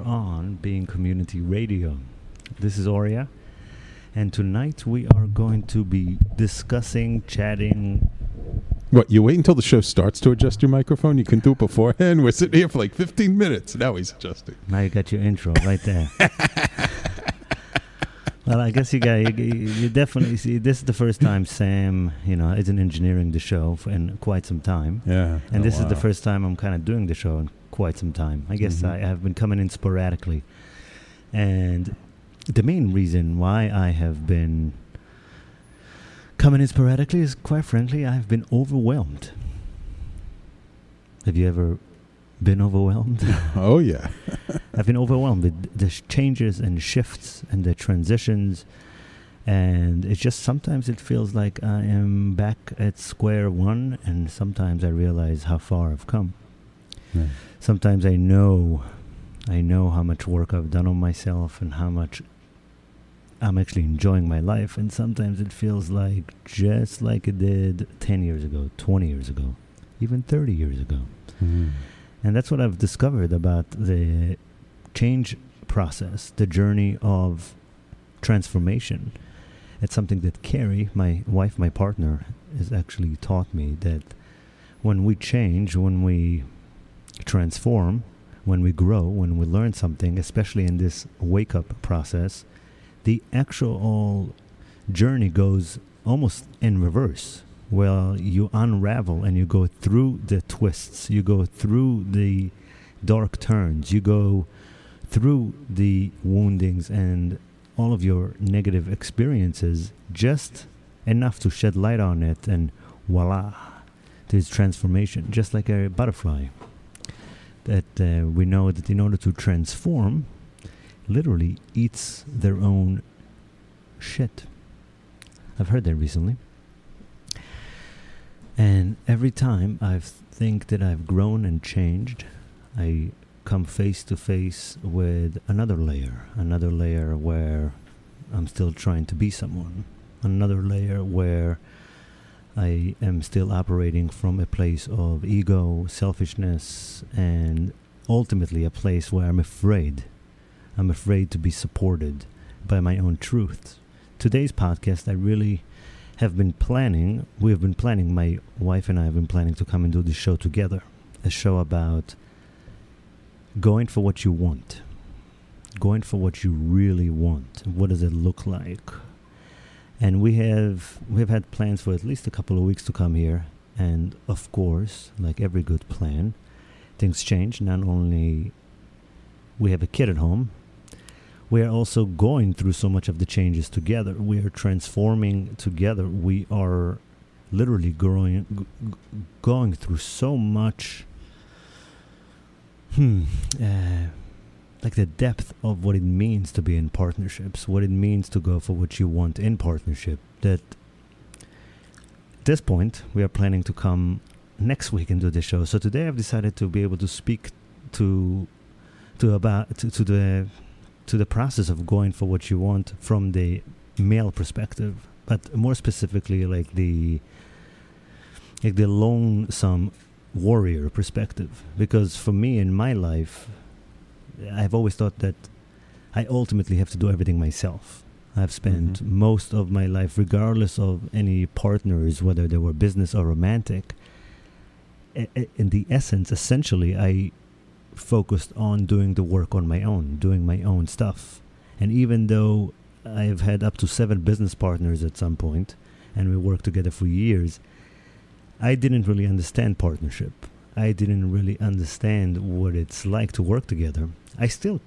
on Being Community Radio. This is Oria, and tonight we are going to be discussing, chatting. What, you wait until the show starts to adjust your microphone? You can do it beforehand? We're sitting here for like 15 minutes. Now he's adjusting. Now you got your intro right there. well, I guess you got you, you definitely see this is the first time Sam, you know, isn't engineering the show for, in quite some time. Yeah. And Oh, this is the first time I'm kind of doing the show quite some time. I guess Mhm. I have been coming in sporadically. And the main reason why I have been coming in sporadically is, quite frankly, I've been overwhelmed. Have you ever been overwhelmed? Oh, yeah. I've been overwhelmed with the changes and shifts and the transitions. And it's just sometimes it feels like I am back at square one, and sometimes I realize how far I've come. Yeah. Sometimes I know, I know how much work I've done on myself and how much I'm actually enjoying my life. And sometimes it feels like just like it did 10 years ago, 20 years ago, even 30 years ago. Mhm. And that's what I've discovered about the change process, the journey of transformation. It's something that Carrie, my wife, my partner, has actually taught me that when we change, when we transform, when we grow, when we learn something, especially in this wake up process, the actual journey goes almost in reverse. Well, you unravel and you go through the twists, you go through the dark turns, you go through the woundings and all of your negative experiences just enough to shed light on it and voila there's transformation just like a butterfly that uh, we know that in order to transform literally eats their own shit. I've heard that recently. And every time i think that i've grown and changed i come face to face with another layer, another layer where I'm still trying to be someone, another layer where I am still operating from a place of ego, selfishness, and ultimately a place where I'm afraid. I'm afraid to be supported by my own truth. Today's podcast, I really have been planning, we have been planning, my wife and I have been planning to come and do this show together. A show about going for what you want, going for what you really want. What does it look like? And we have we have had plans for at least a couple of weeks to come here, and of course, like every good plan, things change. Not only we have a kid at home, we are also going through so much of the changes together. We are transforming together. We are literally growing, going through so much hmm, uh, like the depth of what it means to be in partnerships, what it means to go for what you want in partnership. That at this point, we are planning to come next week and do the show. So today, I've decided to be able to speak to to about to, to the to the process of going for what you want from the male perspective, but more specifically, like the like the lonesome warrior perspective because for me in my life i've always thought that i ultimately have to do everything myself i've spent Mhm. most of my life regardless of any partners whether they were business or romantic in the essence essentially i focused on doing the work on my own doing my own stuff and even though i've had up to seven business partners at some point and we worked together for years I didn't really understand partnership. I didn't really understand what it's like to work together. I still,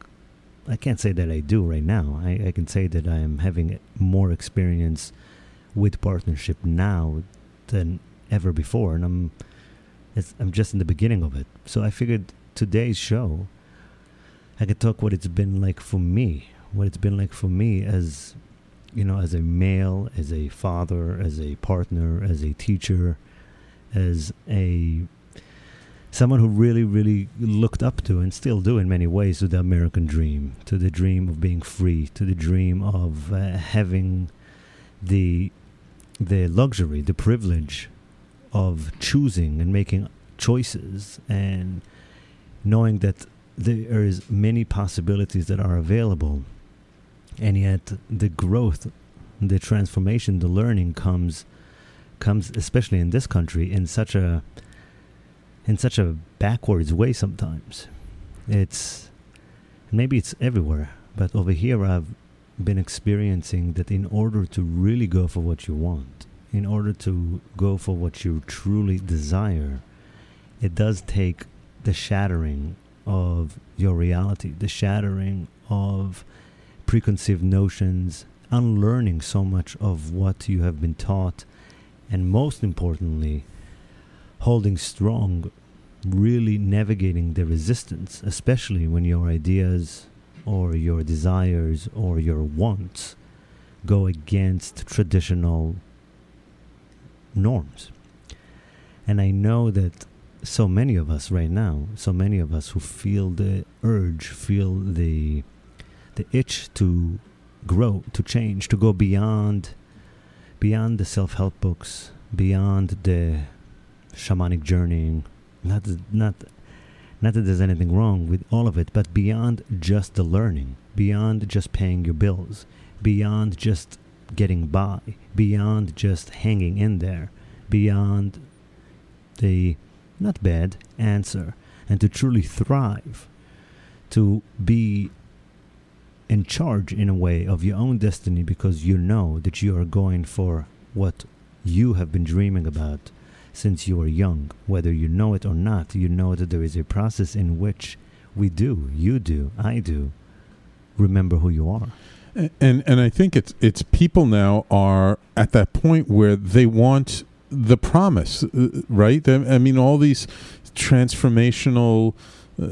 I can't say that I do right now. I, I can say that I am having more experience with partnership now than ever before, and I'm, I'm just in the beginning of it. So I figured today's show, I could talk what it's been like for me, what it's been like for me as, you know, as a male, as a father, as a partner, as a teacher as a someone who really really looked up to and still do in many ways to the american dream to the dream of being free to the dream of uh, having the the luxury the privilege of choosing and making choices and knowing that there is many possibilities that are available, and yet the growth, the transformation, the learning comes comes especially in this country in such a in such a backwards way sometimes. It's maybe it's everywhere, but over here I've been experiencing that in order to really go for what you want, in order to go for what you truly desire, it does take the shattering of your reality, the shattering of preconceived notions, unlearning so much of what you have been taught, and most importantly, holding strong, really navigating the resistance, especially when your ideas or your desires or your wants go against traditional norms. And I know that so many of us right now, so many of us who feel the urge, feel the the itch to grow, to change, to go beyond beyond the self-help books, beyond the shamanic journeying, not not not that there's anything wrong with all of it, but beyond just the learning, beyond just paying your bills, beyond just getting by, beyond just hanging in there, beyond the not bad answer, and to truly thrive, to be in charge in a way of your own destiny because you know that you are going for what you have been dreaming about since you are young. Whether you know it or not, you know that there is a process in which we do, you do, I do, remember who you are. And and I think it's it's people now are at that point where they want the promise, uh, right? I mean, all these transformational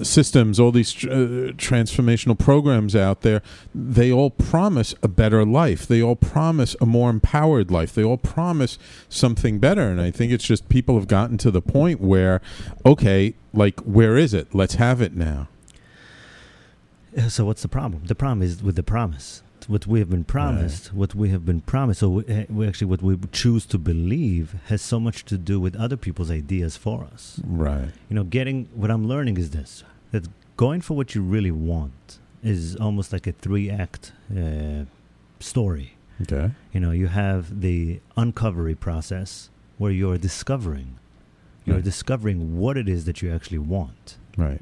systems, all these uh, transformational programs out there, they all promise a better life. They all promise a more empowered life. They all promise something better. And I think it's just people have gotten to the point where, okay, like, where is it? Let's have it now. So, what's the problem? The problem is with the promise what we have been promised, right. what we have been promised, so we, eh, we, actually what we choose to believe has so much to do with other people's ideas for us. Right. You know, getting what I'm learning is this: that going for what you really want is almost like a three-act uh, story. Okay. You know, you have the uncovery process where you're discovering, you're discovering what it is that you actually want. Right.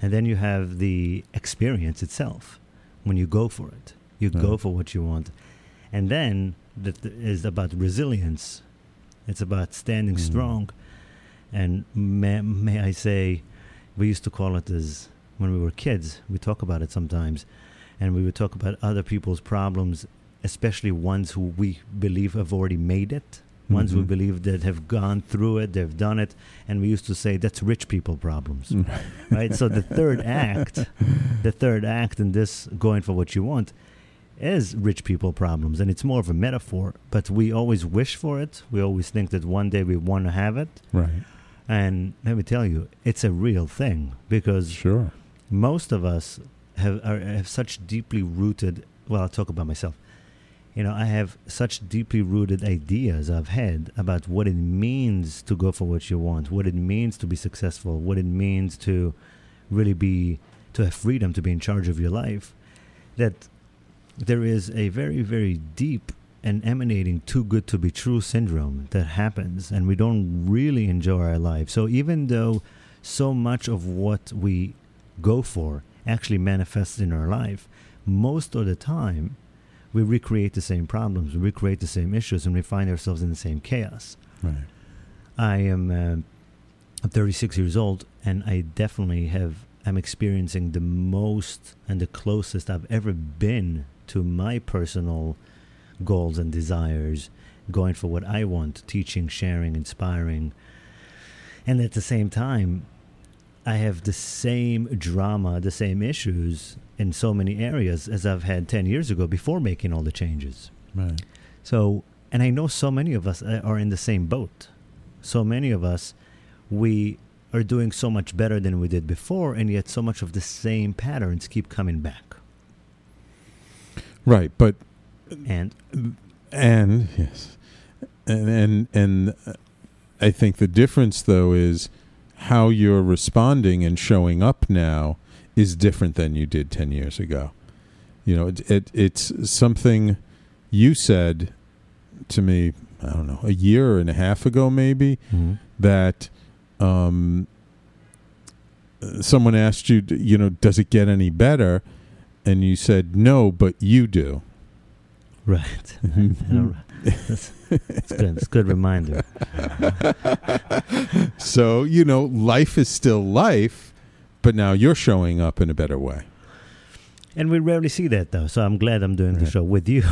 And then you have the experience itself when you go for it. You yeah. go for what you want. And then that is about resilience. It's about standing mm. strong. And may, may I say, we used to call it as when we were kids. We talk about it sometimes, and we would talk about other people's problems, especially ones who we believe have already made it. Mm-hmm. Ones we believe that have gone through it, they've done it, and we used to say that's rich people problems, mm. right? So the third act, the third act in this going for what you want, as rich people problems, and it's more of a metaphor. But we always wish for it. We always think that one day we want to have it. Right. And let me tell you, it's a real thing because sure. most of us have are, have such deeply rooted. Well, I'll talk about myself. You know, I have such deeply rooted ideas I've had about what it means to go for what you want, what it means to be successful, what it means to really be to have freedom to be in charge of your life. That there is a very, very deep and emanating too good to be true syndrome that happens, and we don't really enjoy our life. So, even though so much of what we go for actually manifests in our life, most of the time we recreate the same problems, we recreate the same issues, and we find ourselves in the same chaos. Right. I am uh, 36 years old, and I definitely have I'm experiencing the most and the closest I've ever been to my personal goals and desires, going for what I want, teaching, sharing, inspiring. And at the same time, I have the same drama, the same issues in so many areas as I've had 10 years ago before making all the changes. Right. So, and I know so many of us uh, are in the same boat. So many of us, we are doing so much better than we did before, and yet so much of the same patterns keep coming back. Right, but and and yes, and and and I think the difference though is how you're responding and showing up now is different than you did 10 years ago. You know, it, it it's something you said to me, I don't know, a year and a half ago maybe Mhm. that um, someone asked you, you know, does it get any better? And you said, no, but you do. Right. That's, that's good. It's good reminder. So, you know, life is still life, but now you're showing up in a better way. And we rarely see that though, so I'm glad I'm doing the show with you.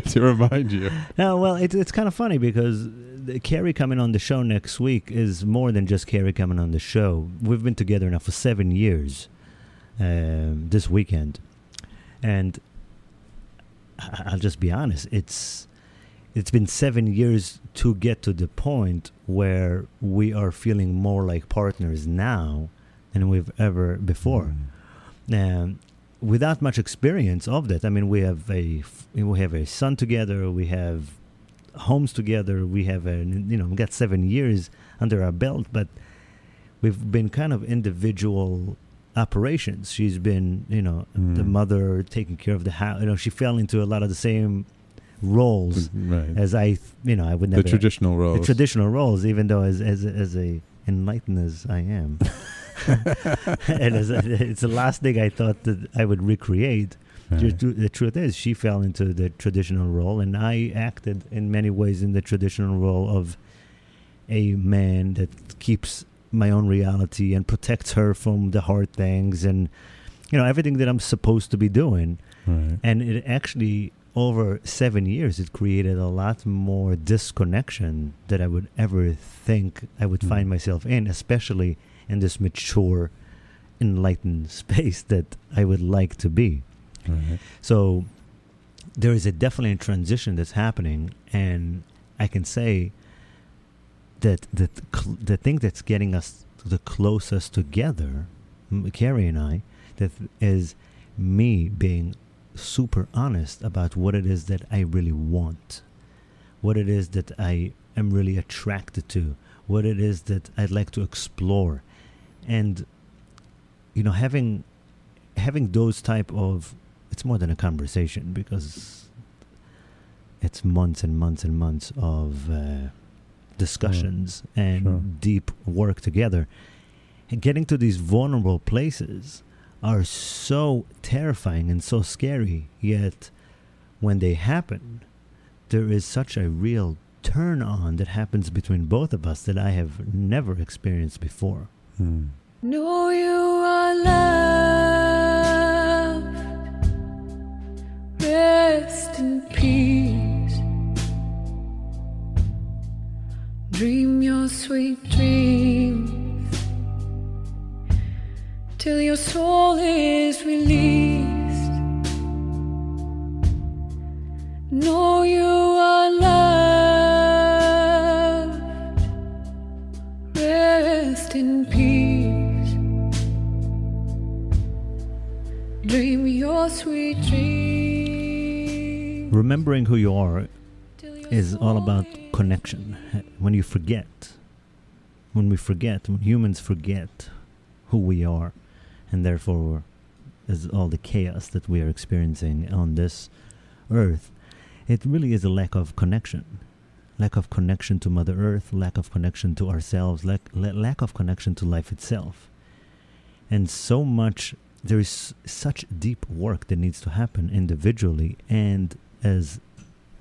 to remind you. No, well, it's it's kind of funny because the, Carrie coming on the show next week is more than just Carrie coming on the show. We've been together now for seven years. Um, this weekend, and I'll just be honest. It's it's been seven years to get to the point where we are feeling more like partners now than we've ever before. um, without much experience of that. I mean, we have a we have a son together, we have homes together, we have a you know we got seven years under our belt, but we've been kind of individual operations. She's been you know the Mm. mother taking care of the house. You know, she fell into a lot of the same roles Right. as I you know I would the traditional roles. The traditional roles, even though as as as a enlightened as I am, and as a, it's the last thing I thought that I would recreate. Right. the truth is, she fell into the traditional role, and I acted in many ways in the traditional role of a man that keeps my own reality and protects her from the hard things and you know everything that I'm supposed to be doing. Right. And it actually, over seven years, it created a lot more disconnection that I would ever think I would Mm. find myself in, especially in this mature, enlightened space that I would like to be. Right. So there is a definitely a transition that's happening, and I can say that the cl- the thing that's getting us the closest together, Carrie and I, that is me being super honest about what it is that I really want, what it is that I am really attracted to, what it is that I'd like to explore, and you know having having those type of it's more than a conversation because it's months and months and months of uh, discussions and Sure. deep work together. And getting to these vulnerable places are so terrifying and so scary, yet when they happen, there is such a real turn on that happens between both of us that I have never experienced before. Mm. Know you are loved. Sweet dreams till your soul is released. Know you are loved. Rest in peace. Dream your sweet dreams. Remembering who you are is all about connection. When you forget, when we forget, when humans forget who we are, and therefore is all the chaos that we are experiencing on this earth, it really is a lack of connection. Lack of connection to Mother Earth, lack of connection to ourselves, lack, lack of connection to life itself. And so much, there is such deep work that needs to happen individually and as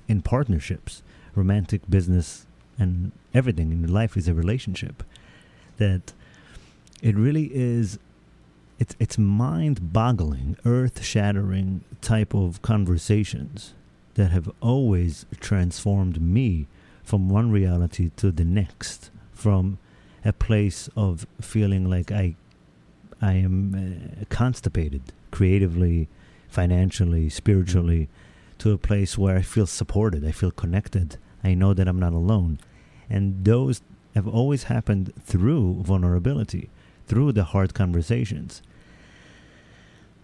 in partnerships romantic business and everything in life is a relationship that it really is it's it's mind boggling earth shattering type of conversations that have always transformed me from one reality to the next from a place of feeling like i i am uh, constipated creatively financially spiritually to a place where i feel supported i feel connected I know that I'm not alone. And those have always happened through vulnerability, through the hard conversations.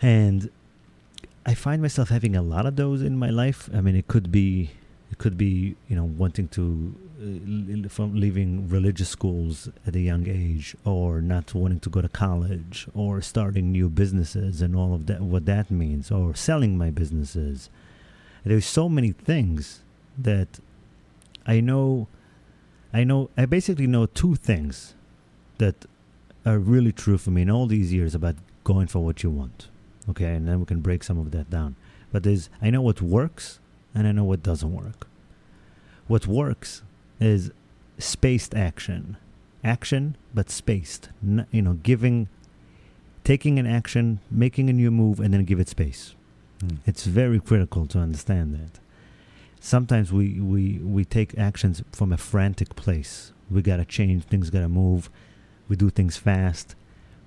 And I find myself having a lot of those in my life. I mean, it could be it could be you know wanting to uh, from leaving religious schools at a young age or not wanting to go to college or starting new businesses and all of that what that means or selling my businesses there's so many things that i know i know i basically know two things that are really true for me in all these years about going for what you want okay and then we can break some of that down but there's i know what works and i know what doesn't work what works is spaced action. Action, but spaced. N- you know, giving, taking an action, making a new move, and then give it space. Mm. It's very critical to understand that. Sometimes we, we, we take actions from a frantic place. We gotta change, things gotta move, we do things fast.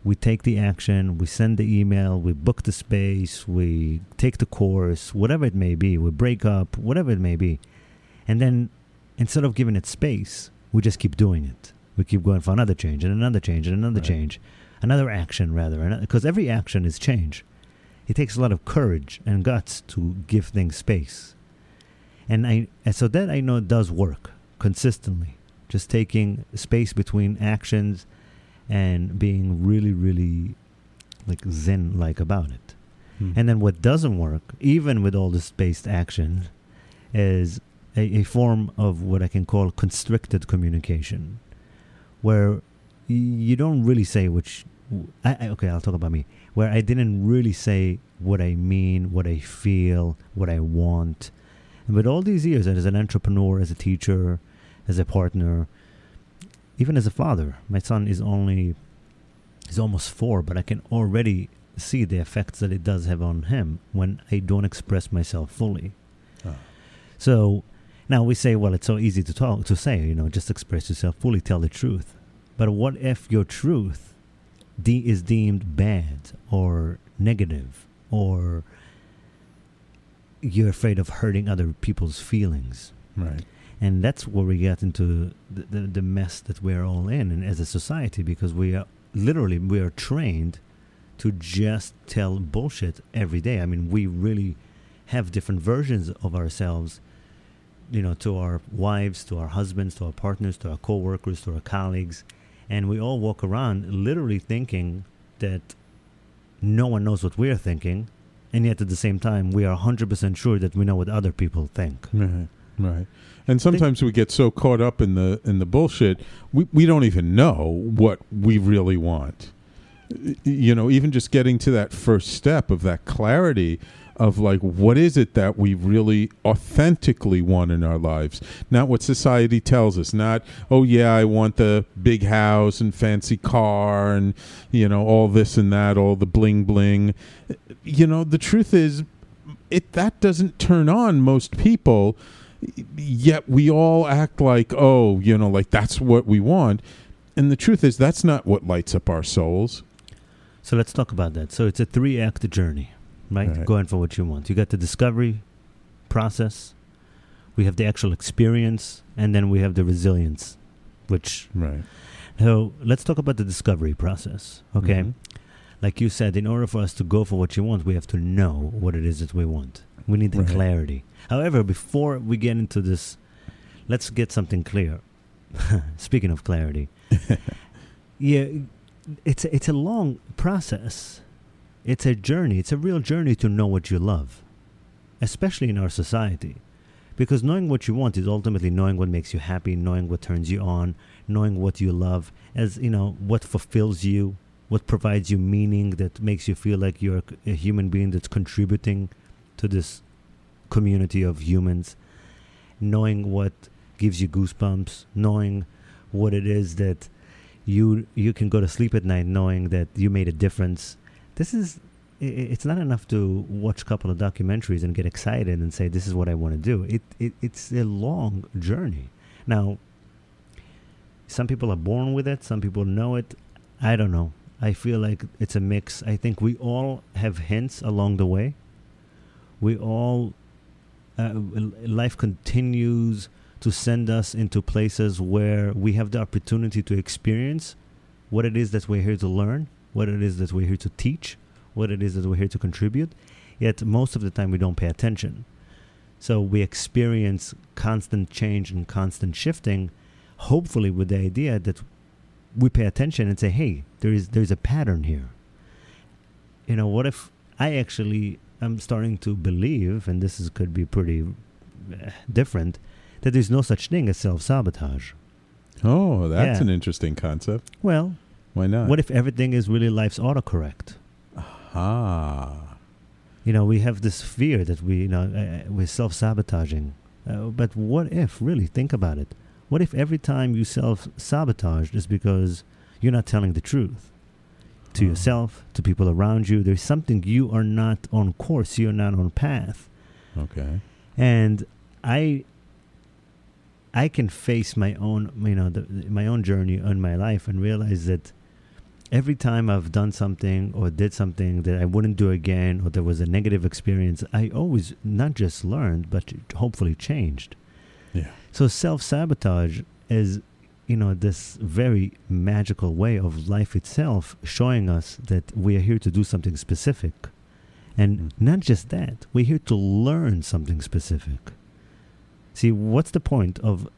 We take the action, we send the email, we book the space, we take the course, whatever it may be, we break up, whatever it may be. And then instead of giving it space, we just keep doing it. We keep going for another change and another change and another Right. change, another action rather, because every action is change. It takes a lot of courage and guts to give things space, and I and so that I know does work consistently. Just taking space between actions and being really, really like zen like about it. Mm. And then what doesn't work, even with all this spaced action, is a, a form of what I can call constricted communication, where you don't really say which. I, I, okay, I'll talk about me. Where I didn't really say what I mean, what I feel, what I want. And with all these years, as an entrepreneur, as a teacher, as a partner, even as a father, my son is only he's almost four, but I can already see the effects that it does have on him when I don't express myself fully. Ah. So now we say, well, it's so easy to talk to say, you know, just express yourself fully, tell the truth. But what if your truth de- is deemed bad or negative or you're afraid of hurting other people's feelings? Right. and that's where we get into the, the, the mess that we're all in and as a society because we are literally we are trained to just tell bullshit every day i mean we really have different versions of ourselves you know to our wives to our husbands to our partners to our coworkers to our colleagues and we all walk around literally thinking that no one knows what we're thinking and yet at the same time we are 100% sure that we know what other people think Right. Right. And sometimes we get so caught up in the in the bullshit, we we don't even know what we really want. You know, even just getting to that first step of that clarity of like what is it that we really authentically want in our lives? Not what society tells us. Not oh yeah i want the big house and fancy car and you know all this and that all the bling bling. You know the truth is it that doesn't turn on most people yet we all act like oh you know like that's what we want. And the truth is that's not what lights up our souls. So let's talk about that. So it's a three act journey, right? Right. Going for what you want. You got the discovery process, we have the actual experience, and then we have the resilience, which. right So let's talk about the discovery process, okay? Mhm. Like you said, in order for us to go for what you want, we have to know what it is that we want. We need the Right. clarity. However, before we get into this, let's get something clear. Speaking of clarity, yeah, it's a, it's a long process. It's a journey. It's a real journey to know what you love, especially in our society, because knowing what you want is ultimately knowing what makes you happy, knowing what turns you on, knowing what you love, as you know, what fulfills you, what provides you meaning that makes you feel like you're a human being that's contributing to this community of humans, knowing what gives you goosebumps, knowing what it is that you you can go to sleep at night knowing that you made a difference. This is it's not enough to watch a couple of documentaries and get excited and say this is what I want to do. It, it it's a long journey. Now, some people are born with it, some people know it. I don't know. I feel like it's a mix. I think we all have hints along the way. We all uh, life continues to send us into places where we have the opportunity to experience what it is that we're here to learn, what it is that we're here to teach, what it is that we're here to contribute. Yet most of the time we don't pay attention. So we experience constant change and constant shifting, hopefully with the idea that we pay attention and say, "Hey, there is there's a pattern here." You know, what if I actually am starting to believe, and this is could be pretty uh, different, that there's no such thing as self sabotage. Oh, that's Yeah. an interesting concept. Well, Why not? what if everything is really life's autocorrect? ah. You know, we have this fear that we, you know, uh, we're self sabotaging. Uh, but what if, really, think about it? What if every time you self sabotage is because you're not telling the truth to Oh. yourself, to people around you? There's something you are not on course, you're not on path. Okay. and I I can face my own you know the, my own journey in my life and realize that every time I've done something or did something that I wouldn't do again or there was a negative experience I always not just learned but hopefully changed Yeah. so self-sabotage is you know this very magical way of life itself showing us that we are here to do something specific and Mm. not just that, we're here to learn something specific. See, what's the point of,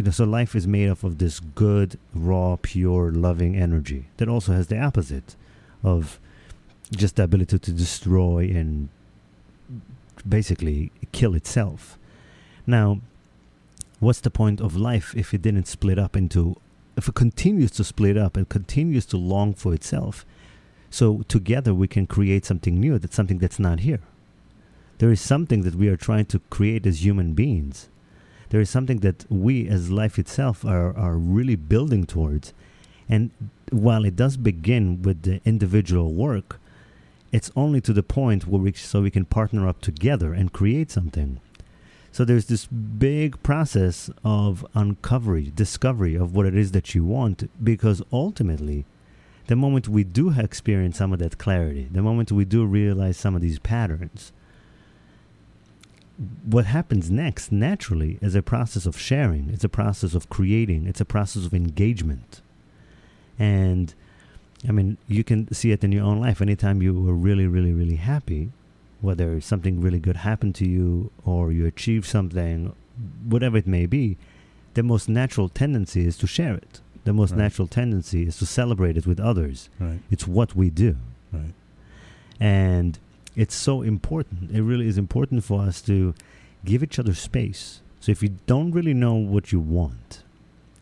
you know, so life is made up of this good, raw, pure, loving energy that also has the opposite of just the ability to destroy and basically kill itself. Now, what's the point of life if it didn't split up into, if it continues to split up and continues to long for itself? So together we can create something new. That's something that's not here. There is something that we are trying to create as human beings. There is something that we as life itself are, are really building towards. And while it does begin with the individual work, it's only to the point where we so we can partner up together and create something. So there's this big process of uncovery, discovery of what it is that you want, because ultimately the moment we do experience some of that clarity, the moment we do realize some of these patterns, what happens next naturally is a process of sharing, it's a process of creating, it's a process of engagement. And I mean, you can see it in your own life. Anytime you were really, really, really happy, whether something really good happened to you or you achieved something, whatever it may be, the most natural tendency is to share it. The most Right. natural tendency is to celebrate it with others. Right. It's what we do. Right. And it's so important. It really is important for us to give each other space. So if you don't really know what you want,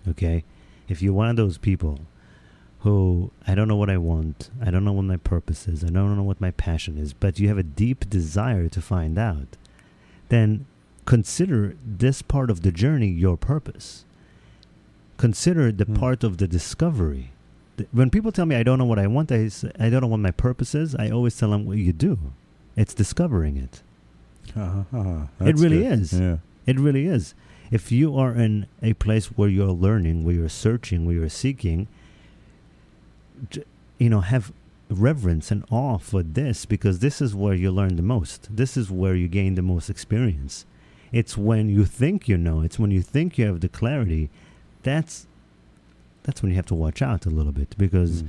okay, if you're one of those people who I don't know what I want, I don't know what my purpose is, I don't know what my passion is, but you have a deep desire to find out, then consider this part of the journey your purpose. Consider the Hmm. part of the discovery. When people tell me I don't know what I want, I, I don't know what my purpose is, I always tell them, well, you do. It's discovering it. Uh-huh. It really good. is. Yeah. It really is. If you are in a place where you're learning, where you're searching, where you're seeking, you know, have reverence and awe for this because this is where you learn the most. This is where you gain the most experience. It's when you think you know, it's when you think you have the clarity, that's that's when you have to watch out a little bit because Mm.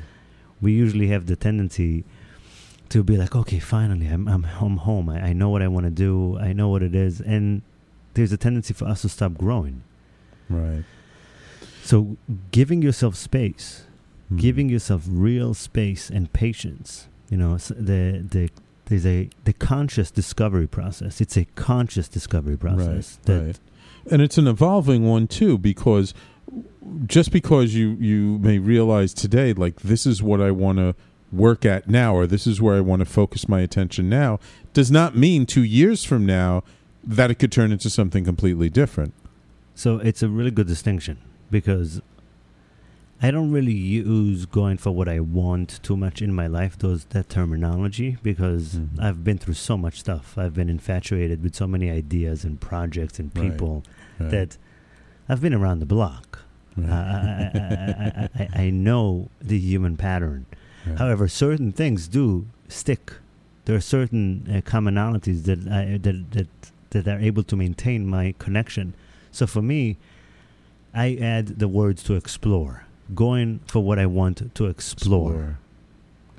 we usually have the tendency to be like, okay, finally, I'm I'm, I'm home. I, I know what I want to do. I know what it is, and there's a tendency for us to stop growing. Right. So, giving yourself space, Mm. giving yourself real space and patience. You know, the the there's a the conscious discovery process. It's a conscious discovery process. Right, that right. And it's an evolving one too, because just because you you may realize today, like this is what I want to work at now, or this is where I want to focus my attention now, does not mean two years from now that it could turn into something completely different. So it's a really good distinction because I don't really use going for what I want too much in my life, those that terminology, because Mhm. I've been through so much stuff. I've been infatuated with so many ideas and projects and Right. people Right. that I've been around the block. I, I, I, I, know the human pattern. Right. However, certain things do stick. There are certain uh, commonalities that, I, that that that are able to maintain my connection. So for me, I add the words to explore, going for what I want to explore.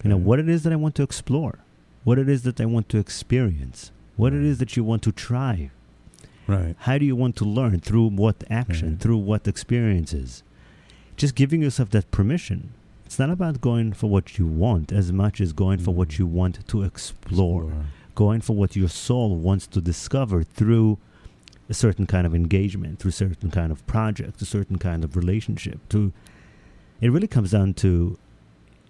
You know what it is that I want to explore, what it is that I want to experience, what it Right. that you want to try. Right. How do you want to learn? Through what action? Right. Through what experiences? Just giving yourself that permission. It's not about going for what you want as much as going for what Mm. you want to explore, going for what your soul wants to discover through a certain kind of engagement, through a certain kind of project, a certain kind of relationship. To it really comes down to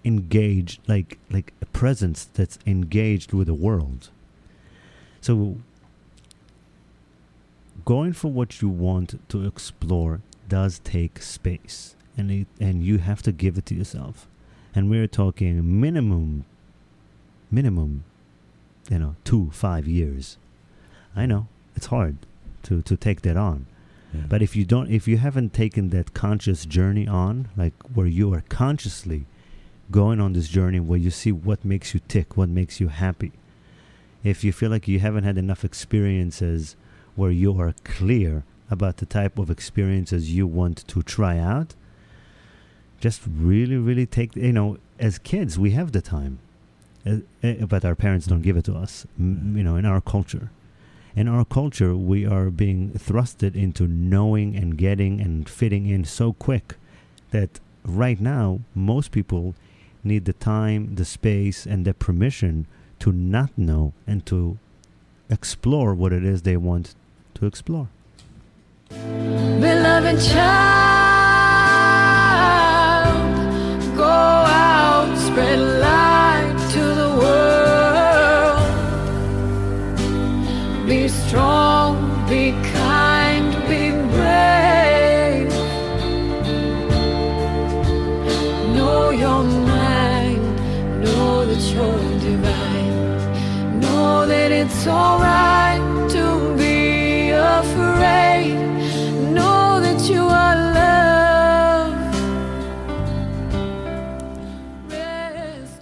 engage like like a presence that's engaged with the world. So going for what you want to explore does take space and it, and you have to give it to yourself. And we're talking minimum minimum you know 2 5 years. I know it's hard to to take that on. Yeah. But if you don't, if you haven't taken that conscious journey on, like where you are consciously going on this journey where you see what makes you tick, what makes you happy, if you feel like you haven't had enough experiences where you are clear about the type of experiences you want to try out, just really, really take, you know, as kids, we have the time, uh, uh, but our parents don't give it to us, you know, in our culture. In our culture, we are being thrusted into knowing and getting and fitting in so quick that right now, most people need the time, the space, and the permission to not know and to explore what it is they want to explore. Beloved child,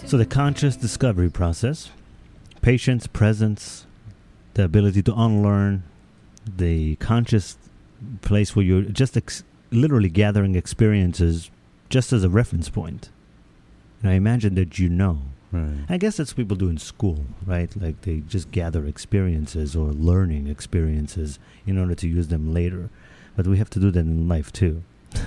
So, the conscious discovery process, patience, presence, the ability to unlearn, the conscious place where you're just ex- literally gathering experiences just as a reference point. And I imagine that you know. Right. I guess that's what people do in school, right? Like they just gather experiences or learning experiences in order to use them later. But we have to do that in life too.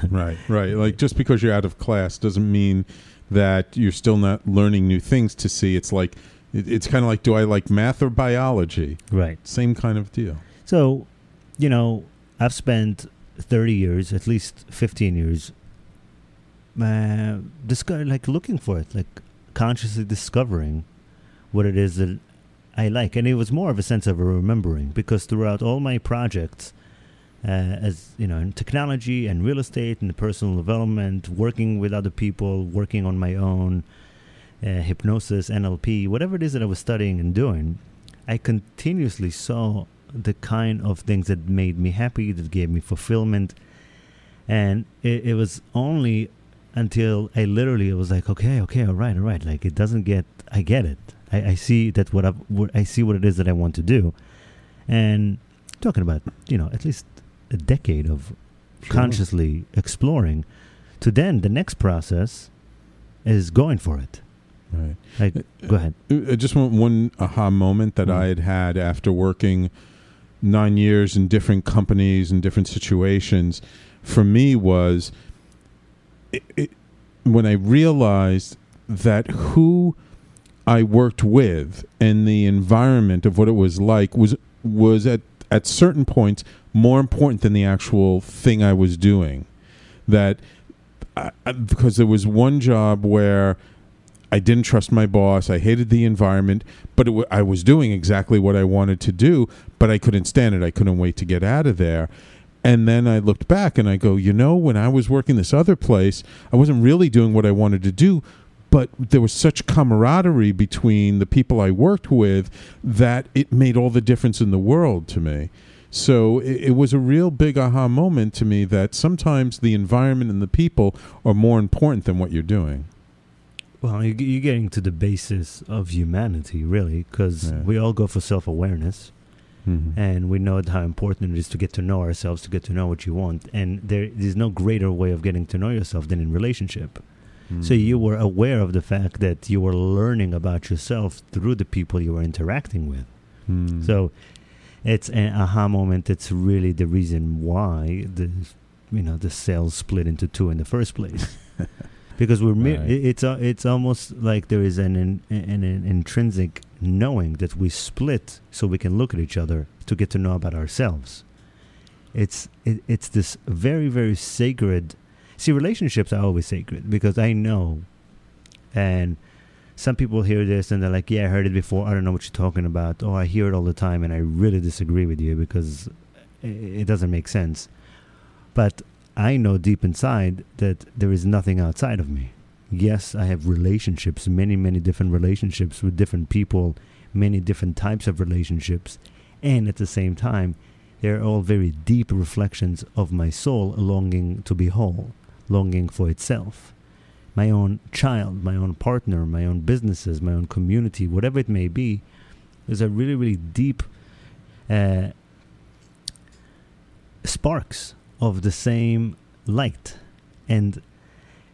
right, right. Like just because you're out of class doesn't mean that you're still not learning new things to see. It's like it's kind of like do I like math or biology? Right. Same kind of deal. So, you know, I've spent 30 years, at least 15 years, uh, discover, like looking for it, like consciously discovering what it is that I like. And it was more of a sense of a remembering because throughout all my projects, uh, as you know, in technology and real estate and personal development, working with other people, working on my own, uh, hypnosis, NLP, whatever it is that I was studying and doing, I continuously saw the kind of things that made me happy, that gave me fulfillment. And it, it was only until I literally was like, okay, okay, all right, all right. Like it doesn't get, I get it. I, I see that what, what I see what it is that I want to do. And talking about, you know, at least a decade of Sure. consciously exploring to then the next process is going for it. Right. Like, uh, go ahead. I just want one aha moment that Mm. I had had after working nine years in different companies and different situations. For me, was it, it, when I realized that who I worked with and the environment of what it was like was was at at certain points more important than the actual thing I was doing. That I, I- because there was one job where I didn't trust my boss. I hated the environment, but w- I was doing exactly what I wanted to do, but I couldn't stand it. I couldn't wait to get out of there. And then I looked back and I go, you know, when I was working this other place, I wasn't really doing what I wanted to do, but there was such camaraderie between the people I worked with that it made all the difference in the world to me. So it, it was a real big aha moment to me that sometimes the environment and the people are more important than what you're doing. Well, you- you're getting to the basis of humanity, really, because Yeah. we all go for self awareness. Mm-hmm. and we know how important it is to get to know ourselves, to get to know what you want. And there is no greater way of getting to know yourself than in relationship. Mm. So you were aware of the fact that you were learning about yourself through the people you were interacting with. Mm. So it's an aha moment. It's really the reason why the you know the cells split into two in the first place. because we're Right. it's uh, it's almost like there is an, an an an intrinsic knowing that we split so we can look at each other to get to know about ourselves. It's it, it's this very very sacred. See, relationships are always sacred because I know, and some people hear this and they're like, "Yeah, I heard it before. I don't know what you're talking about." Oh, I hear it all the time, and I really disagree with you because it doesn't make sense. But I know deep inside that there is nothing outside of me. Yes, I have relationships, many, many different relationships with different people, many different types of relationships, and at the same time, they're all very deep reflections of my soul longing to be whole, longing for itself. My own child, my own partner, my own businesses, my own community, whatever it may be, there's a really, really deep uh, sparks of the same light. And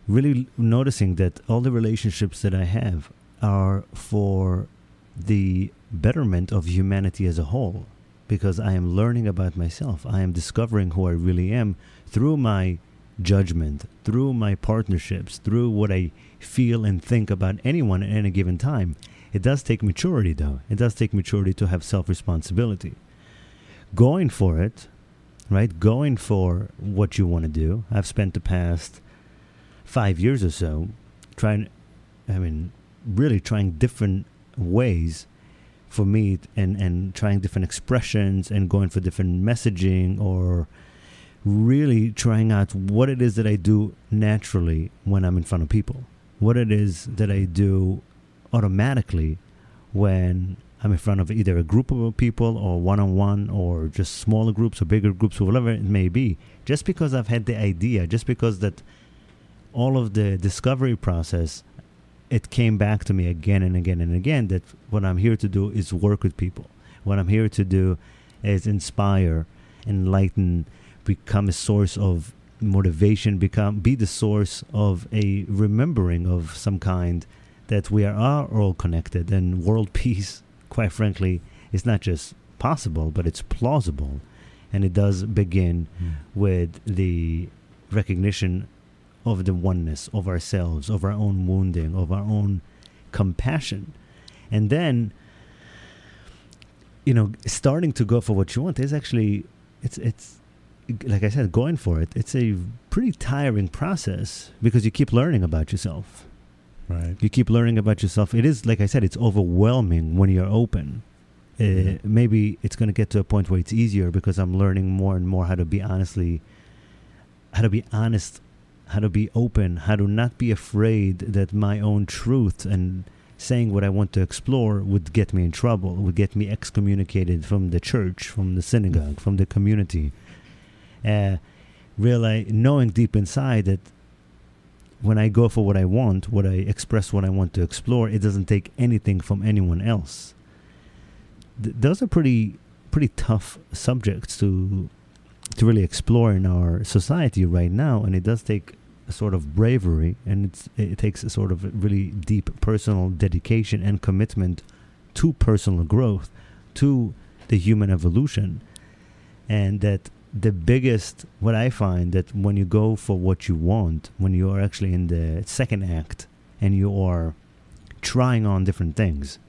really noticing that all the relationships that I have are for the betterment of humanity as a whole because I am learning about myself. I am discovering who I really am through my judgment, through my partnerships, through what I feel and think about anyone at any given time. It does take maturity, though. It does take maturity to have self responsibility. Going for it, right? Going for what you want to do. I've spent the past five years or so trying, I mean, really trying different ways for me and, and trying different expressions and going for different messaging or really trying out what it is that I do naturally when I'm in front of people. What it is that I do automatically when I'm in front of either a group of people or one on one or just smaller groups or bigger groups or whatever it may be. Just because I've had the idea, just because that all of the discovery process, it came back to me again and again and again that what I'm here to do is work with people. What I'm here to do is inspire, enlighten, become a source of motivation, become be the source of a remembering of some kind that we are all connected and world peace, quite frankly, is not just possible, but it's plausible. And it does begin hmm. with the recognition of the oneness of ourselves, of our own wounding, of our own compassion. And then, you know, starting to go for what you want is actually, it's, it's, like I said, going for it, it's a pretty tiring process because you keep learning about yourself. Right. You keep learning about yourself. It is, like I said, it's overwhelming when you're open. Uh, Mhm. maybe it's going to get to a point where it's easier because I'm learning more and more how to be honestly, how to be honest, how to be open, how to not be afraid that my own truth and saying what I want to explore would get me in trouble, would get me excommunicated from the church, from the synagogue, from the community. Uh, realize, knowing deep inside that when I go for what I want, what I express what I want to explore, it doesn't take anything from anyone else. Th- those are pretty pretty tough subjects to to really explore in our society right now, and it does take a sort of bravery, and it takes a sort of really deep personal dedication and commitment to personal growth, to the human evolution, and that the biggest what I find that when you go for what you want, when you are actually in the second act and you are trying on different things,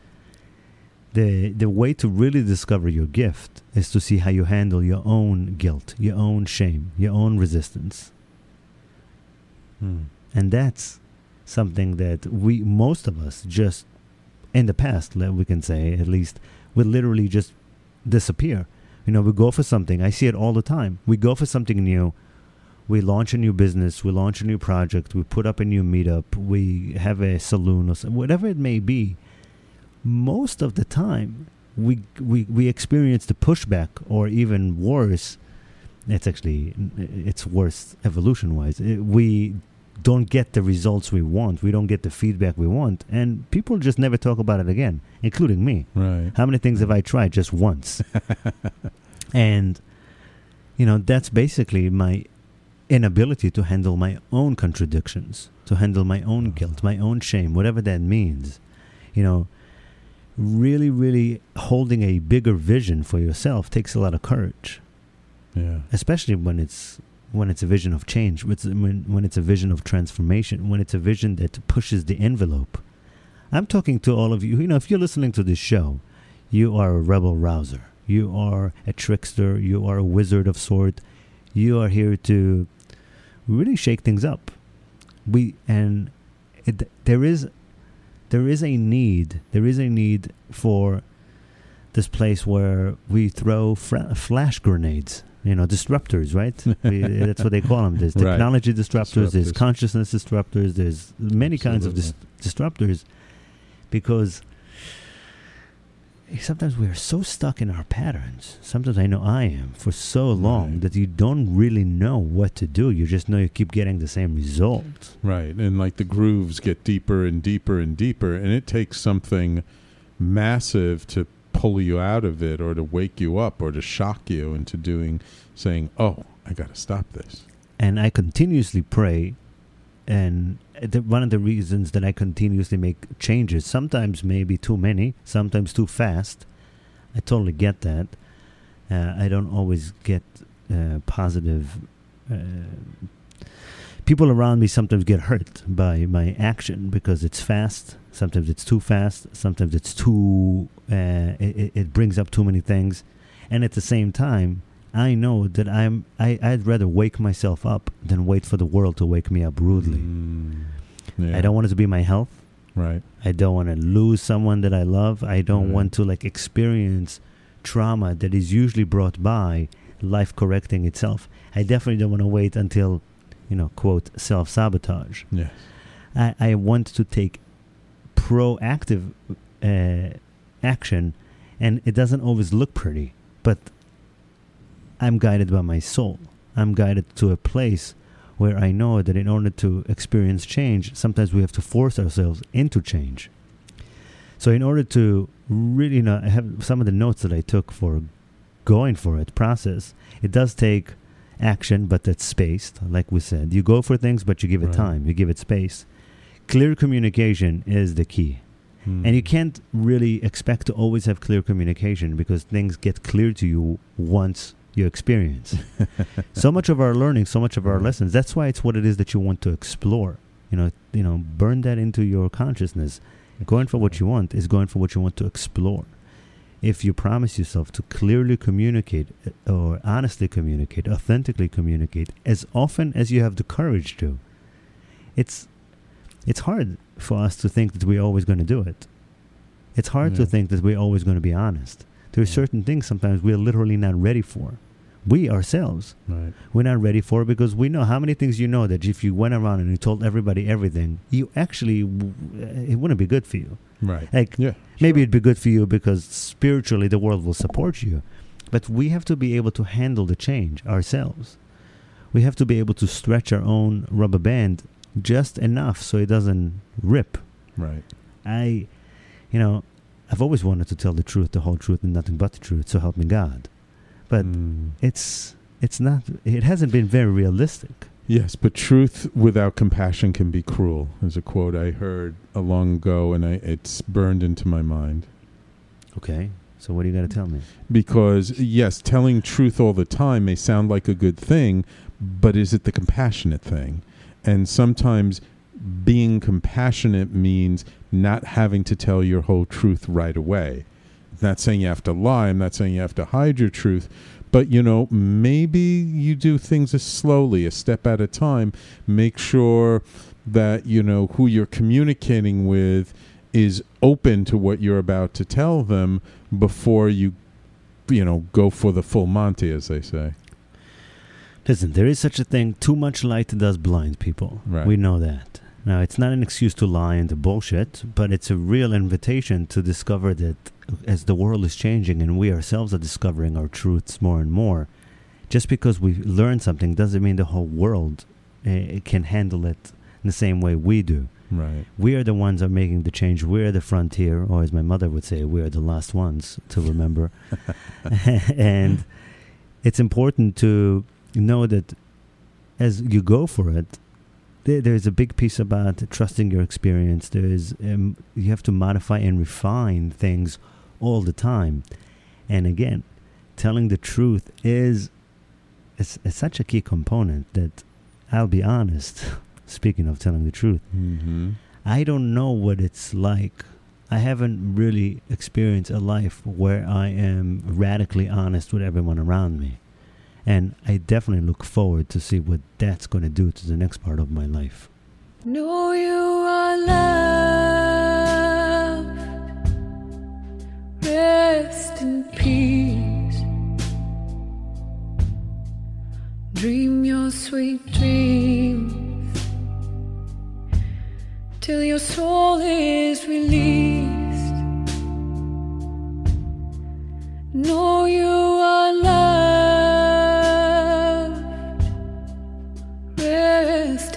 the the way to really discover your gift is to see how you handle your own guilt, your own shame, your own resistance. Hmm. And that's something that we most of us just in the past, we can say at least, would literally just disappear. You know, we go for something. I see it all the time. We go for something new. We launch a new business. We launch a new project. We put up a new meetup. We have a saloon or some, whatever it may be. Most of the time, we we we experience the pushback, or even worse. It's actually it's worse evolution wise. We don't get the results we want. We don't get the feedback we want, and people just never talk about it again, including me. Right. How many things have I tried just once? and you know, that's basically my inability to handle my own contradictions, to handle my own mm-hmm. guilt, my own shame, whatever that means. You know, really, really holding a bigger vision for yourself takes a lot of courage, Yeah. especially when it's when it's a vision of change, when when, when it's a vision of transformation, when it's a vision that pushes the envelope. I'm talking to all of you. You know, if you're listening to this show, you are a rebel rouser. You are a trickster. You are a wizard of sort. You are here to really shake things up. We and it, there is there is a need. There is a need for this place where we throw fra- flash grenades. You know, disruptors, right? we, that's what they call them. There's Right. technology disruptors. There's consciousness disruptors. There's many kinds of dis- disruptors because sometimes we are so stuck in our patterns. Sometimes I know I am for so long Right. that you don't really know what to do. You just know you keep getting the same result. Right. And like the grooves get deeper and deeper and deeper, and it takes something massive to pull you out of it or to wake you up or to shock you into doing, saying, oh, I got to stop this. And I continuously pray. And the, one of the reasons that I continuously make changes, sometimes maybe too many, sometimes too fast. I totally get that. Uh, I don't always get uh, positive. Uh, people around me sometimes get hurt by my action because it's fast. Sometimes it's too fast. Sometimes it's too. Uh, it, it brings up too many things, and at the same time, I know that I'm. I, I'd rather wake myself up than wait for the world to wake me up rudely. Mm. Yeah. I don't want it to be my health. Right. I don't want to lose someone that I love. I don't Right. want to like experience trauma that is usually brought by life correcting itself. I definitely don't want to wait until, you know, quote, self sabotage. Yes. I, I want to take proactive uh, action, and it doesn't always look pretty, but I'm guided by my soul. I'm guided to a place where I know that in order to experience change, sometimes we have to force ourselves into change. So, in order to really, you know, I have some of the notes that I took for going for it process, it does take action, but that's spaced, like we said. You go for things, but you give it time, you give it space. Clear communication is the key. Mm. And you can't really expect to always have clear communication because things get clear to you once you experience. so much of our learning, so much of our lessons, that's why it's what it is that you want to explore. You know, you know, burn that into your consciousness. Going for what you want is going for what you want to explore. If you promise yourself to clearly communicate uh, or honestly communicate, authentically communicate as often as you have the courage to, it's it's hard for us to think that we're always going to do it. It's hard to think that we're always going to be honest. There are certain things sometimes we're literally not ready for. We ourselves, Right. we're not ready for because we know how many things you know that if you went around and you told everybody everything, you actually, it wouldn't be good for you. Right. Like, Yeah. maybe it'd be good for you because spiritually the world will support you. But we have to be able to handle the change ourselves. We have to be able to stretch our own rubber band just enough so it doesn't rip. Right. I, you know, I've always wanted to tell the truth, the whole truth, and nothing but the truth. So help me God. But Mm. it's it's not. It hasn't been very realistic. Yes, but truth without compassion can be cruel. Is a quote I heard a long ago, and I, it's burned into my mind. Okay. So what do you got to tell me? Because yes, telling truth all the time may sound like a good thing, but is it the compassionate thing? And sometimes being compassionate means not having to tell your whole truth right away. I'm not saying you have to lie. I'm not saying you have to hide your truth. But you know, maybe you do things as slowly, a step at a time. Make sure that you know who you're communicating with is open to what you're about to tell them before you you know go for the full monty as they say Listen, there is such a thing. Too much light does blind people. Right. We know that. Now, it's not an excuse to lie and to bullshit, but it's a real invitation to discover that as the world is changing and we ourselves are discovering our truths more and more, just because we learn something doesn't mean the whole world uh, can handle it in the same way we do. right We are the ones that are making the change. We're the frontier, or as my mother would say, we are the last ones to remember. and it's important to know that as you go for it, there, there's a big piece about trusting your experience. There is um, you have to modify and refine things all the time. And again, telling the truth is it's, it's such a key component that I'll be honest. Speaking of telling the truth, Mm-hmm. I don't know what it's like. I haven't really experienced a life where I am radically honest with everyone around me. And I definitely look forward to see what that's going to do to the next part of my life. Know you are loved. Rest in peace. Dream your sweet dreams till your soul is released. Know you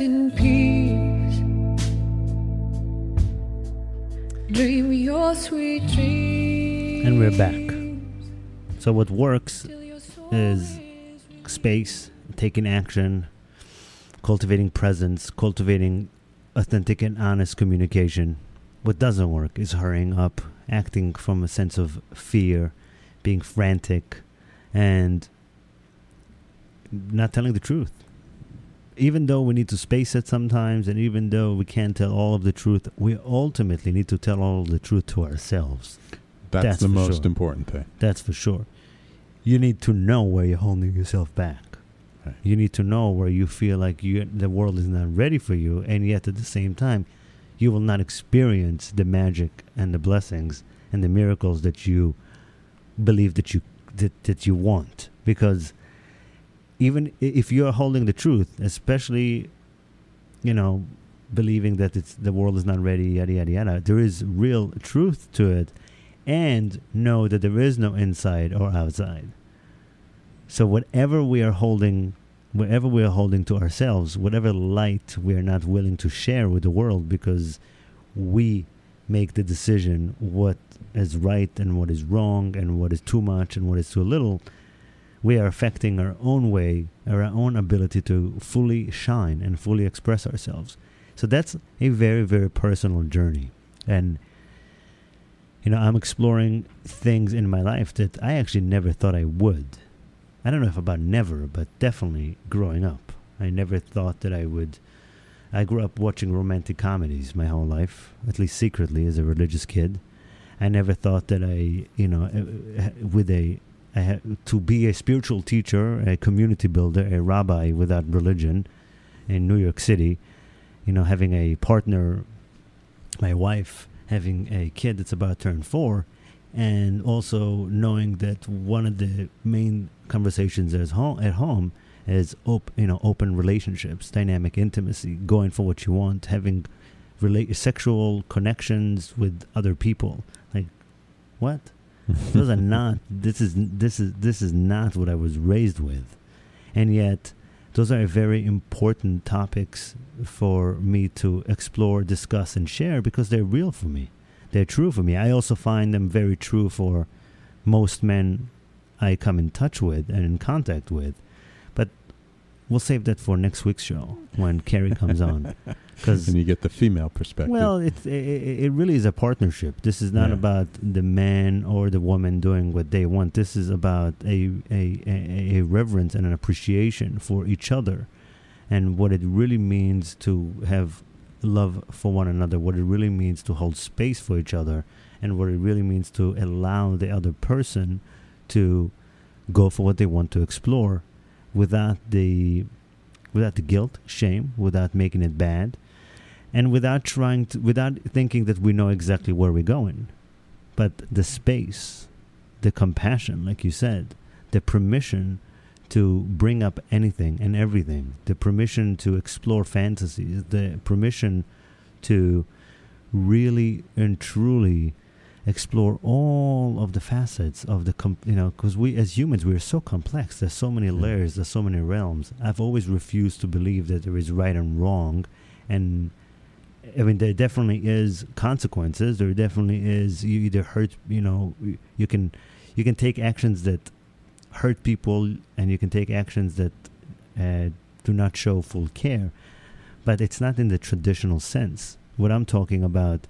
in peace. Dream your sweet dreams. And we're back. So, what works is space, taking action, cultivating presence, cultivating authentic and honest communication. What doesn't work is hurrying up, acting from a sense of fear, being frantic, and not telling the truth. Even though we need to space it sometimes, and even though we can't tell all of the truth, we ultimately need to tell all of the truth to ourselves. That's, That's the most sure. important thing. That's for sure. You need to know where you're holding yourself back. Right. You need to know where you feel like you the world is not ready for you, and yet at the same time, you will not experience the magic and the blessings and the miracles that you believe that you that, that you want. Because even if you're holding the truth, especially, you know, believing that it's the world is not ready, yada yada yada, there is real truth to it and know that there is no inside or outside. So whatever we are holding, whatever we are holding to ourselves, whatever light we are not willing to share with the world because we make the decision what is right and what is wrong and what is too much and what is too little, we are affecting our own way, our own ability to fully shine and fully express ourselves. So that's a very, very personal journey. And you know, I'm exploring things in my life that I actually never thought I would. I don't know if about never, but definitely growing up. I never thought that I would. I grew up watching romantic comedies my whole life, at least secretly as a religious kid. I never thought that I, you know, uh, uh, with a, Had, to be a spiritual teacher, a community builder, a rabbi without religion in New York City, you know, having a partner, my wife, having a kid that's about to turn four, and also knowing that one of the main conversations at home, at home is op- you know open relationships, dynamic intimacy, going for what you want, having rela- sexual connections with other people. Like, what? Those are not. This is this is this is not what I was raised with, and yet those are very important topics for me to explore, discuss, and share because they're real for me. They're true for me. I also find them very true for most men I come in touch with and in contact with. But we'll save that for next week's show when Carrie comes on. Because and you get the female perspective. well, it, it it really is a partnership. This is not Yeah. about the man or the woman doing what they want. This is about a a, a, a reverence and an appreciation for each other, and what it really means to have love for one another. What it really means to hold space for each other, and what it really means to allow the other person to go for what they want to explore, without the without the guilt, shame, without making it bad and without trying to without thinking that we know exactly where we're going but the space the compassion like you said the permission to bring up anything and everything the permission to explore fantasies the permission to really and truly explore all of the facets of the com- you know because we as humans we're so complex. There's so many layers. There's so many realms. I've always refused to believe that there is right and wrong and I mean, there definitely is consequences. There definitely is. You either hurt, you know, you can, you can take actions that hurt people, and you can take actions that uh, do not show full care. But it's not in the traditional sense. What I'm talking about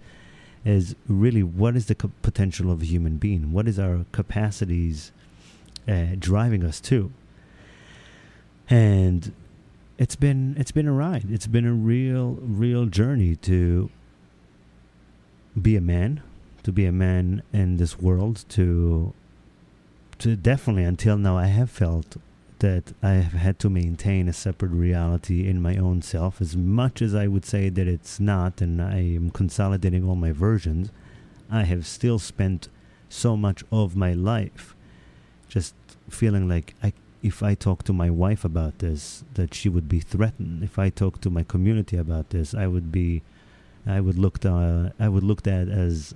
is really what is the co- potential of a human being? What is our capacities uh, driving us to? And it's been it's been a ride. It's been a real real journey to be a man, to be a man in this world, to to definitely until now I have felt that I have had to maintain a separate reality in my own self as much as I would say that it's not and I am consolidating all my versions I have still spent so much of my life just feeling like I if I talk to my wife about this that she would be threatened. If I talk to my community about this I would be I would look uh, I would looked at as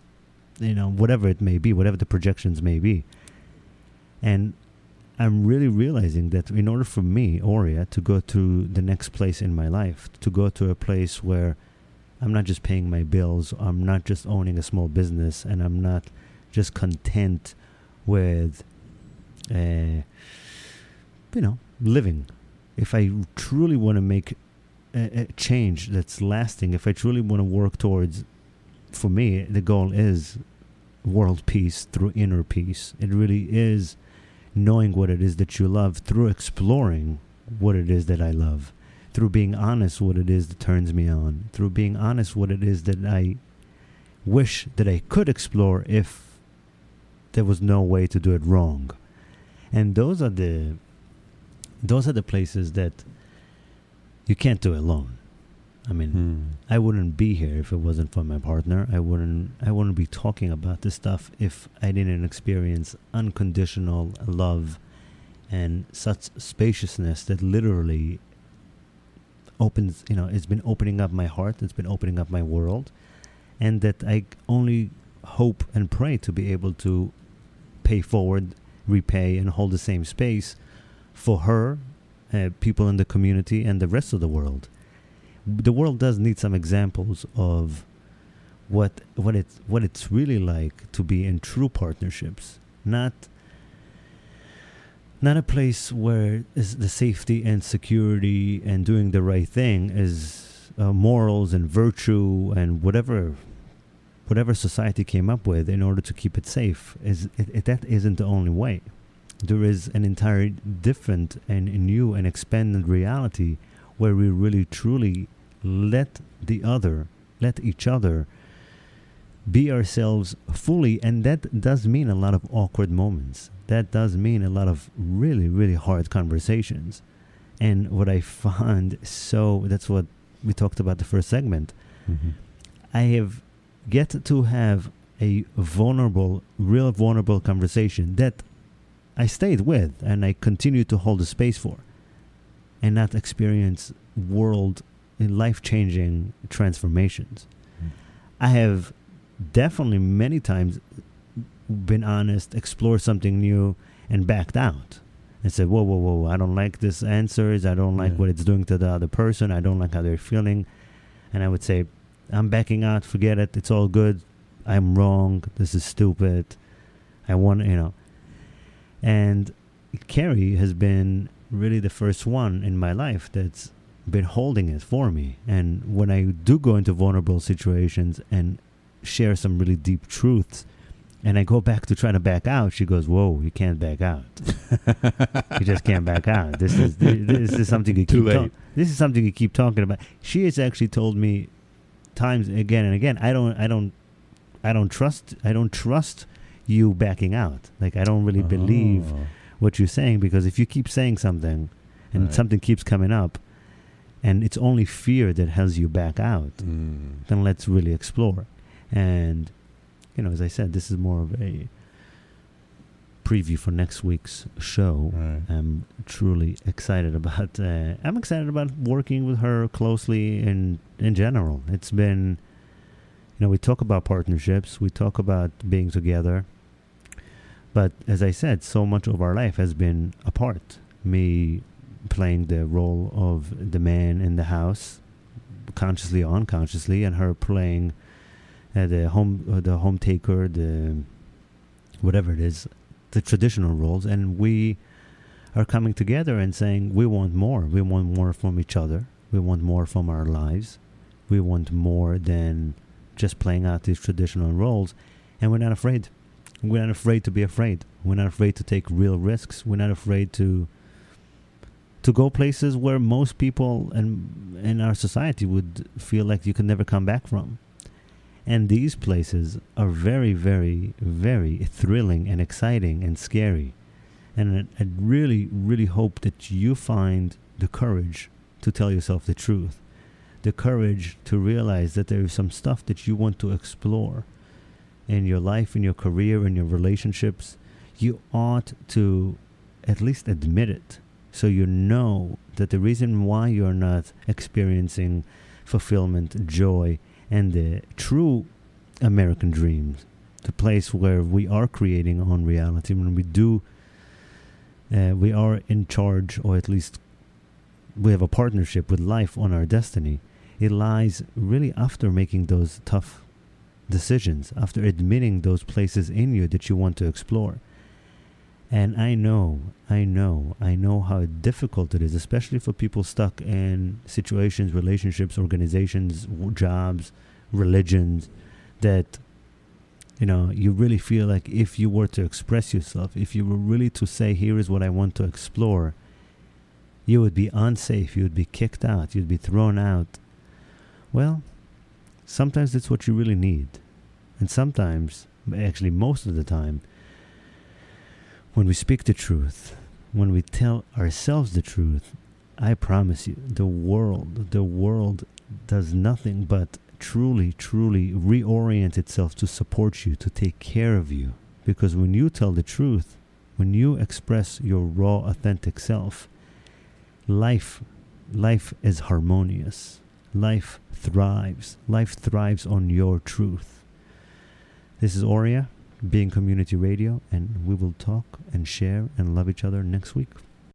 you know whatever it may be whatever the projections may be. And I'm really realizing that in order for me, Aurea, to go to the next place in my life, to go to a place where I'm not just paying my bills, I'm not just owning a small business, and I'm not just content with, uh, you know, living. If I truly want to make a, a change that's lasting, if I truly want to work towards, for me, the goal is world peace through inner peace. It really is knowing what it is that you love through exploring what it is that I love, through being honest what it is that turns me on, through being honest what it is that I wish that I could explore if there was no way to do it wrong. And those are the those are the places that you can't do alone. I mean, Hmm. I wouldn't be here if it wasn't for my partner. I wouldn't I wouldn't be talking about this stuff if I didn't experience unconditional love and such spaciousness that literally opens, you know, it's been opening up my heart, it's been opening up my world and that I only hope and pray to be able to pay forward, repay and hold the same space for her, uh, people in the community and the rest of the world. The world does need some examples of what what it's what it's really like to be in true partnerships not not a place where is the safety and security and doing the right thing is uh, morals and virtue and whatever whatever society came up with in order to keep it safe is it, it, that isn't the only way there is an entire different and new and expanded reality where we really truly let the other, let each other be ourselves fully. And that does mean a lot of awkward moments. That does mean a lot of really, really hard conversations. And what I find so, that's what we talked about the first segment. Mhm. I have get to have a vulnerable, real vulnerable conversation that I stayed with and I continue to hold a space for and not experience world life changing transformations. Mm. I have definitely many times been honest, explored something new, and backed out and said, Whoa, whoa, whoa, I don't like this answers. I don't like Yeah. what it's doing to the other person. I don't like how they're feeling. And I would say, I'm backing out, forget it, it's all good. I'm wrong. This is stupid. I want, you know. And Carrie has been really the first one in my life that's been holding it for me. And when I do go into vulnerable situations and share some really deep truths, and I go back to trying to back out, she goes, "Whoa, you can't back out. you just can't back out. This is this is something you keep. ta- late. this is something you keep talking about." She has actually told me times again and again, "I don't, I don't, I don't trust, I don't trust you backing out. Like I don't really believe Oh. what you're saying because if you keep saying something and Right. something keeps coming up and it's only fear that has you back out Mm. then let's really explore and you know as i said this is more of a preview for next week's show Right. i'm truly excited about uh, i'm excited about working with her closely in in general it's been you know we talk about partnerships we talk about being together but as i said so much of our life has been apart. Me playing the role of the man in the house consciously or unconsciously and her playing uh, the home uh, the home taker the whatever it is the traditional roles. And we are coming together and saying we want more. We want more from each other. We want more from our lives. We want more than just playing out these traditional roles, and we're not afraid. We're not afraid to be afraid. We're not afraid to take real risks. We're not afraid to to go places where most people in in our society would feel like you can never come back from. And these places are very, very, very thrilling and exciting and scary. And I, I really, really hope that you find the courage to tell yourself the truth, the courage to realize that there is some stuff that you want to explore in your life, in your career, in your relationships. You ought to at least admit it so you know that the reason why you're not experiencing fulfillment, joy, and the true American dreams, the place where we are creating own reality, when we do, uh, we are in charge, or at least we have a partnership with life on our destiny. It lies really after making those tough decisions, after admitting those places in you that you want to explore. And I know, I know, I know how difficult it is, especially for people stuck in situations, relationships, organizations, jobs, religions, that, you know, you really feel like if you were to express yourself, if you were really to say, here is what I want to explore, you would be unsafe, you would be kicked out, you'd be thrown out. Well, sometimes that's what you really need. And sometimes, actually, most of the time, when we speak the truth, when we tell ourselves the truth, I promise you, the world, the world does nothing but truly, truly reorient itself to support you, to take care of you. Because when you tell the truth, when you express your raw, authentic self, life, life is harmonious. Life thrives. Life thrives on your truth. This is Auria being Community Radio, and we will talk and share and love each other next week.